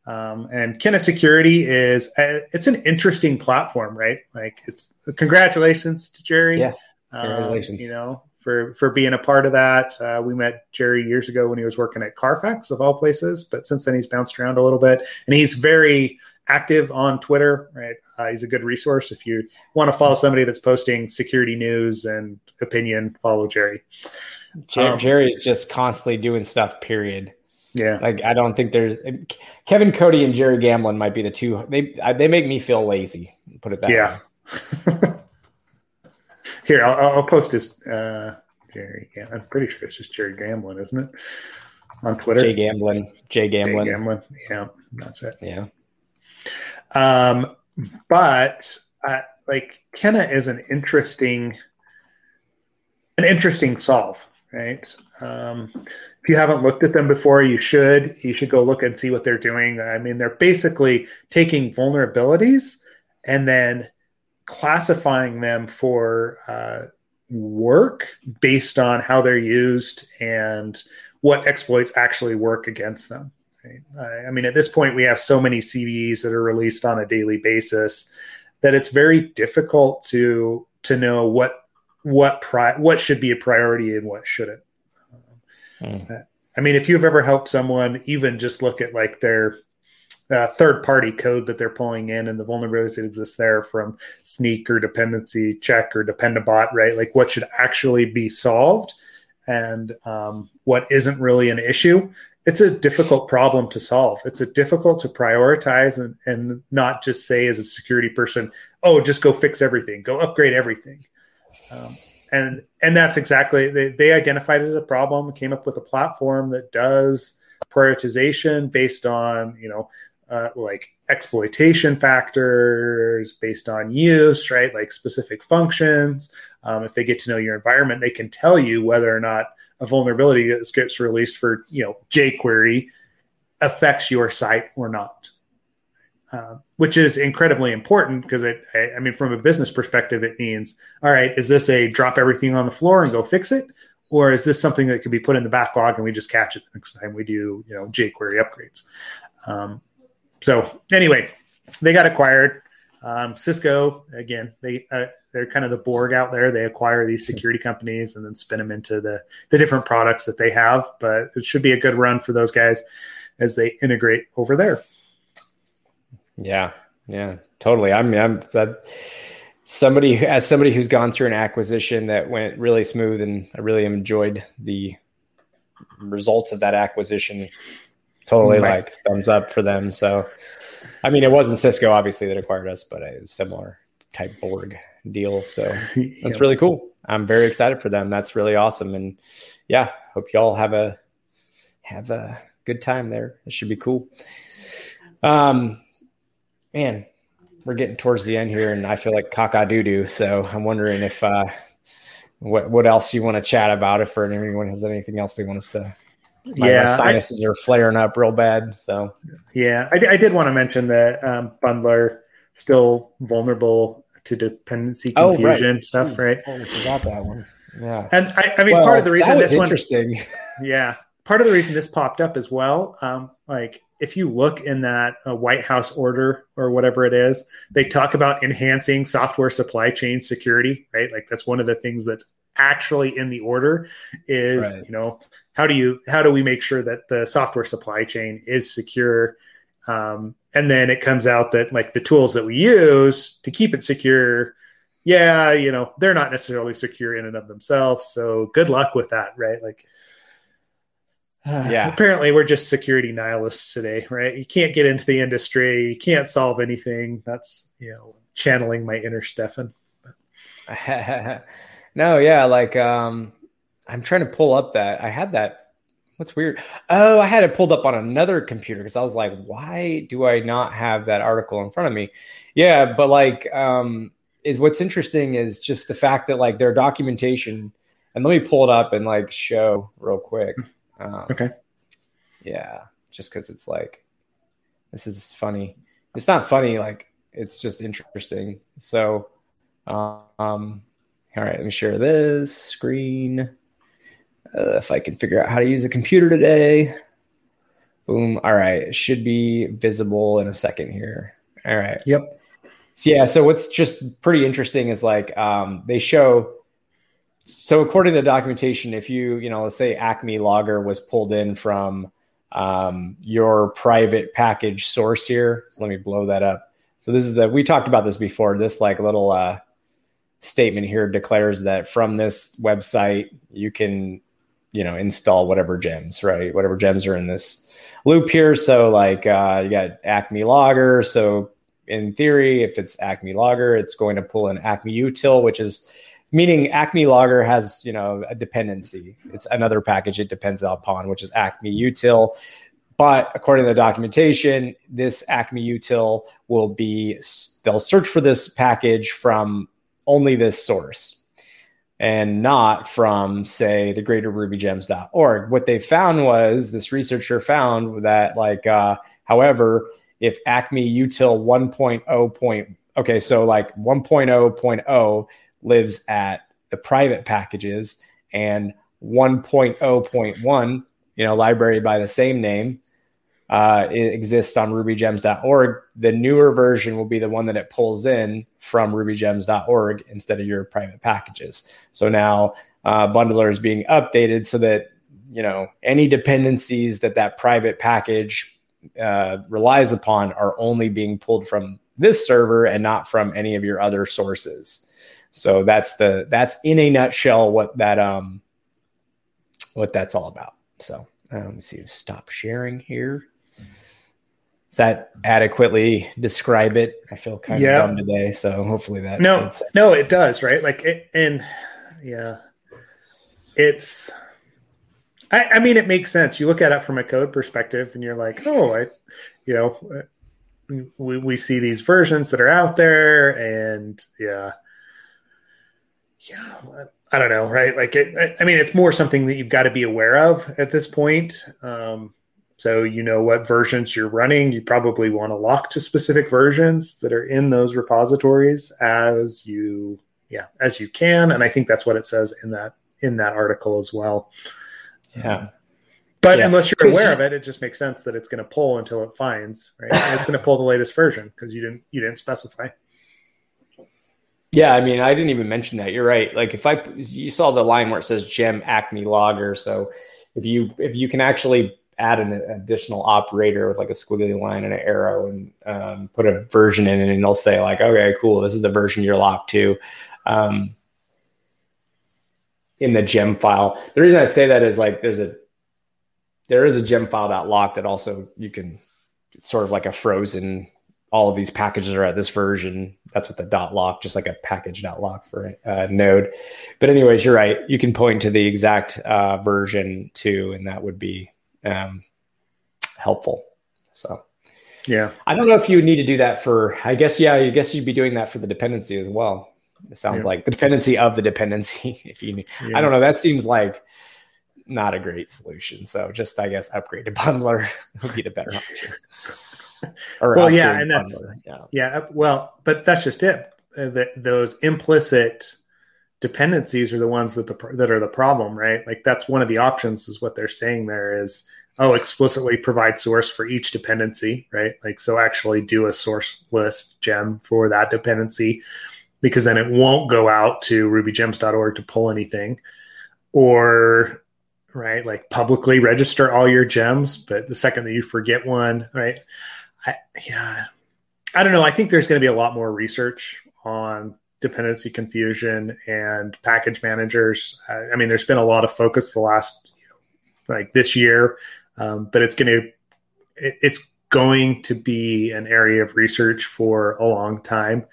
Um, and Kenna Security is uh, it's an interesting platform, right? Like it's congratulations to Jerry. Yes, congratulations. Um, you know, for for being a part of that. Uh, we met Jerry years ago when he was working at Carfax of all places, but since then he's bounced around a little bit, and he's very active on Twitter. Right, uh, he's a good resource if you want to follow somebody that's posting security news and opinion. Follow Jerry. Jer- um, Jerry is just constantly doing stuff. Period. Yeah, like I don't think there's Kevin Cody and Jerry Gamblin might be the two. They they make me feel lazy. Put it that yeah. way. Here, I'll, I'll post this. Uh, Jerry, yeah, I'm pretty sure it's just Jerry Gamblin, isn't it? On Twitter, Jay Gamblin, Jay Gamblin, Jay Gamblin. Yeah, that's it. Yeah. Um, but uh, like Kenna is an interesting, an interesting solve, right? Um, if you haven't looked at them before, you should. You should go look and see what they're doing. I mean, they're basically taking vulnerabilities and then classifying them for uh, work based on how they're used and what exploits actually work against them. Right? I mean, at this point, we have so many CVEs that are released on a daily basis that it's very difficult to to know what what pri- what should be a priority and what shouldn't. Mm. I mean, if you've ever helped someone, even just look at like their uh, third party code that they're pulling in and the vulnerabilities that exist there from snyk or dependency check or dependabot, right? Like what should actually be solved and um, what isn't really an issue. It's a difficult problem to solve. It's a difficult to prioritize and, and not just say as a security person, oh, just go fix everything, go upgrade everything. Um, and and that's exactly they, they identified it as a problem, came up with a platform that does prioritization based on you know uh, like exploitation factors based on use, right? Like specific functions. Um, if they get to know your environment, they can tell you whether or not a vulnerability that gets released for you know jQuery affects your site or not. Uh, which is incredibly important because it, I, mean, from a business perspective, it means, all right, is this a drop everything on the floor and go fix it? Or is this something that could be put in the backlog and we just catch it the next time we do, you know, jQuery upgrades? Um, so anyway, they got acquired. Um, Cisco again, they uh, they're kind of the Borg out there. They acquire these security companies and then spin them into the the different products that they have. But it should be a good run for those guys as they integrate over there. Yeah, yeah, totally. I mean, I'm that somebody as somebody who's gone through an acquisition that went really smooth, and I really enjoyed the results of that acquisition totally right. like thumbs up for them. So, I mean, it wasn't Cisco obviously that acquired us, but a similar type Borg deal. So that's really cool. I'm very excited for them. That's really awesome. And yeah, hope y'all have a have a good time there. It should be cool. Um, man, we're getting towards the end here, and I feel like caca doo doo. So I'm wondering if uh, what what else you want to chat about, if anyone has anything else they want us to my, yeah, my sinuses I, are flaring up real bad. So yeah, I, I did want to mention that um, Bundler still vulnerable to dependency confusion oh, right. stuff, Jeez, right? Totally forgot that one. Yeah, and I, I mean, well, part of the reason this interesting. one, yeah, part of the reason this popped up as well, um, like if you look in that uh, White House order or whatever it is, they talk about enhancing software supply chain security, right? Like that's one of the things that's actually in the order is right. you know how do you how do we make sure that the software supply chain is secure? Um, and then it comes out that like the tools that we use to keep it secure yeah you know they're not necessarily secure in and of themselves. So good luck with that right? Like uh, yeah. apparently we're just security nihilists today right? You can't get into the industry. You can't solve anything. That's you know channeling my inner stefan. No yeah like um I'm trying to pull up that. I had that. What's weird? Oh, I had it pulled up on another computer because I was like, why do I not have that article in front of me? Yeah, but like, um, is what's interesting is just the fact that like their documentation, and let me pull it up and like show real quick. Um, okay. Yeah, just because it's like, this is funny. It's not funny, like it's just interesting. So, um, all right, let me share this screen uh, if I can figure out how to use a computer today. Boom. All right. It should be visible in a second here. All right. Yep. So, yeah. So what's just pretty interesting is like um, they show. So according to the documentation, if you you know let's say Acme Logger was pulled in from um, your private package source here. So let me blow that up. So this is the we talked about this before. This like little uh, statement here declares that from this website you can you know install whatever gems, right? Whatever gems are in this loop here. So like uh, you got Acme Logger. So in theory, if it's Acme Logger, it's going to pull an Acme Util, which is meaning Acme Logger has you know a dependency. It's another package it depends upon, which is Acme Util. But according to the documentation, this Acme Util will be they'll search for this package from only this source and not from say the greater rubygems.org what they found was this researcher found that like uh, however if acme util 1.0 point okay so like 1.0.0 lives at the private packages and 1.0.1 you know library by the same name uh, it exists on rubygems.org. The newer version will be the one that it pulls in from rubygems.org instead of your private packages. So now uh, Bundler is being updated so that you know any dependencies that that private package uh, relies upon are only being pulled from this server and not from any of your other sources. So that's the that's in a nutshell what that um what that's all about. So uh, let me see. Stop sharing here. Does that adequately describe it? I feel kind yeah. of dumb today, so hopefully that. No, no, it does, right? Like, it, and yeah, it's. I, I mean, it makes sense. You look at it from a code perspective, and you're like, oh, I, you know, we we see these versions that are out there, and yeah, yeah, I don't know, right? Like, it, I mean, it's more something that you've got to be aware of at this point. Um, so you know what versions you're running. You probably want to lock to specific versions that are in those repositories as you yeah, as you can. And I think that's what it says in that in that article as well. Yeah. Um, but yeah. unless you're aware of it, it just makes sense that it's going to pull until it finds, right? And it's going to pull the latest version because you didn't you didn't specify. Yeah, I mean, I didn't even mention that. You're right. Like if I you saw the line where it says gem acme logger, so if you if you can actually add an additional operator with like a squiggly line and an arrow and um, put a version in it and it'll say like okay cool this is the version you're locked to um, in the gem file. The reason i say that is like there's a there is a gem file that lock that also you can it's sort of like a frozen all of these packages are at this version. That's what the dot lock just like a package dot lock for a node. But anyways you're right. You can point to the exact uh, version too and that would be um, helpful. So, yeah, I don't know if you need to do that for. I guess yeah, I guess you'd be doing that for the dependency as well. It sounds yeah. like the dependency of the dependency. If you, yeah. I don't know, that seems like not a great solution. So just I guess upgrade to bundler would be the better option. well, yeah, and that's yeah, yeah. Well, but that's just it. Uh, the, those implicit dependencies are the ones that the that are the problem, right? Like that's one of the options is what they're saying there is oh explicitly provide source for each dependency, right? Like so actually do a source list gem for that dependency because then it won't go out to rubygems.org to pull anything or right like publicly register all your gems but the second that you forget one right I, yeah i don't know i think there's going to be a lot more research on dependency confusion and package managers. Uh, I mean, there's been a lot of focus the last, like this year, um, but it's going to, it, it's going to be an area of research for a long time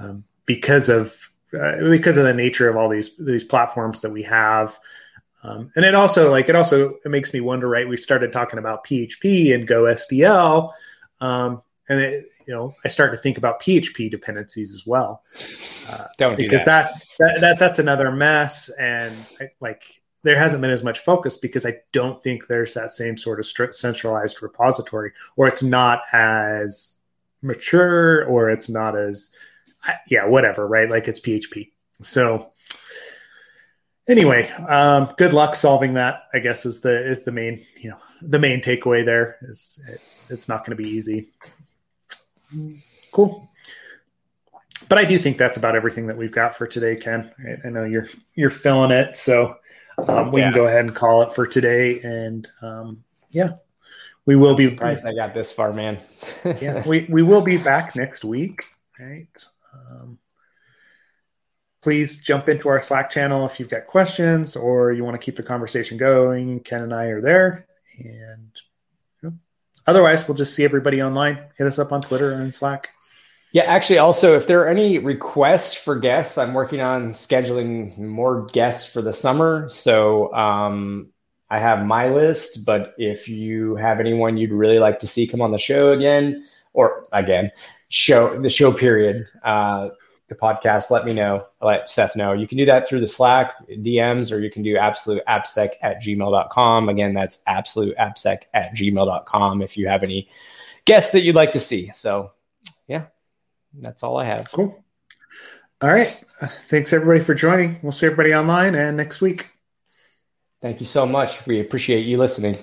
um, because of uh, because of the nature of all these these platforms that we have. Um, and it also like it also it makes me wonder, right? We started talking about PHP and Go SDL, um, and it, you know, I start to think about PHP dependencies as well. Uh, Don't because that. that's that, that, that's another mess, and I, like there hasn't been as much focus because I don't think there's that same sort of centralized repository, or it's not as mature, or it's not as yeah, whatever, right? Like it's PHP. So anyway, um, good luck solving that. I guess is the is the main you know the main takeaway there is it's it's not going to be easy. Cool. But I do think that's about everything that we've got for today, Ken. I, I know you're you're filling it, so um, we yeah. can go ahead and call it for today. And um, yeah, we will I'm be surprised I got this far, man. yeah, we we will be back next week, right? Um, please jump into our Slack channel if you've got questions or you want to keep the conversation going. Ken and I are there. And you know, otherwise, we'll just see everybody online. Hit us up on Twitter and Slack. Yeah, actually, also, if there are any requests for guests, I'm working on scheduling more guests for the summer. So um, I have my list, but if you have anyone you'd really like to see come on the show again, or again, show the show period, uh, the podcast, let me know. let Seth know. You can do that through the Slack DMs, or you can do absoluteappsec at gmail.com. Again, that's absoluteappsec at gmail.com if you have any guests that you'd like to see. So, yeah, that's all I have. Cool. All right. Thanks, everybody, for joining. We'll see everybody online and next week. Thank you so much. We appreciate you listening.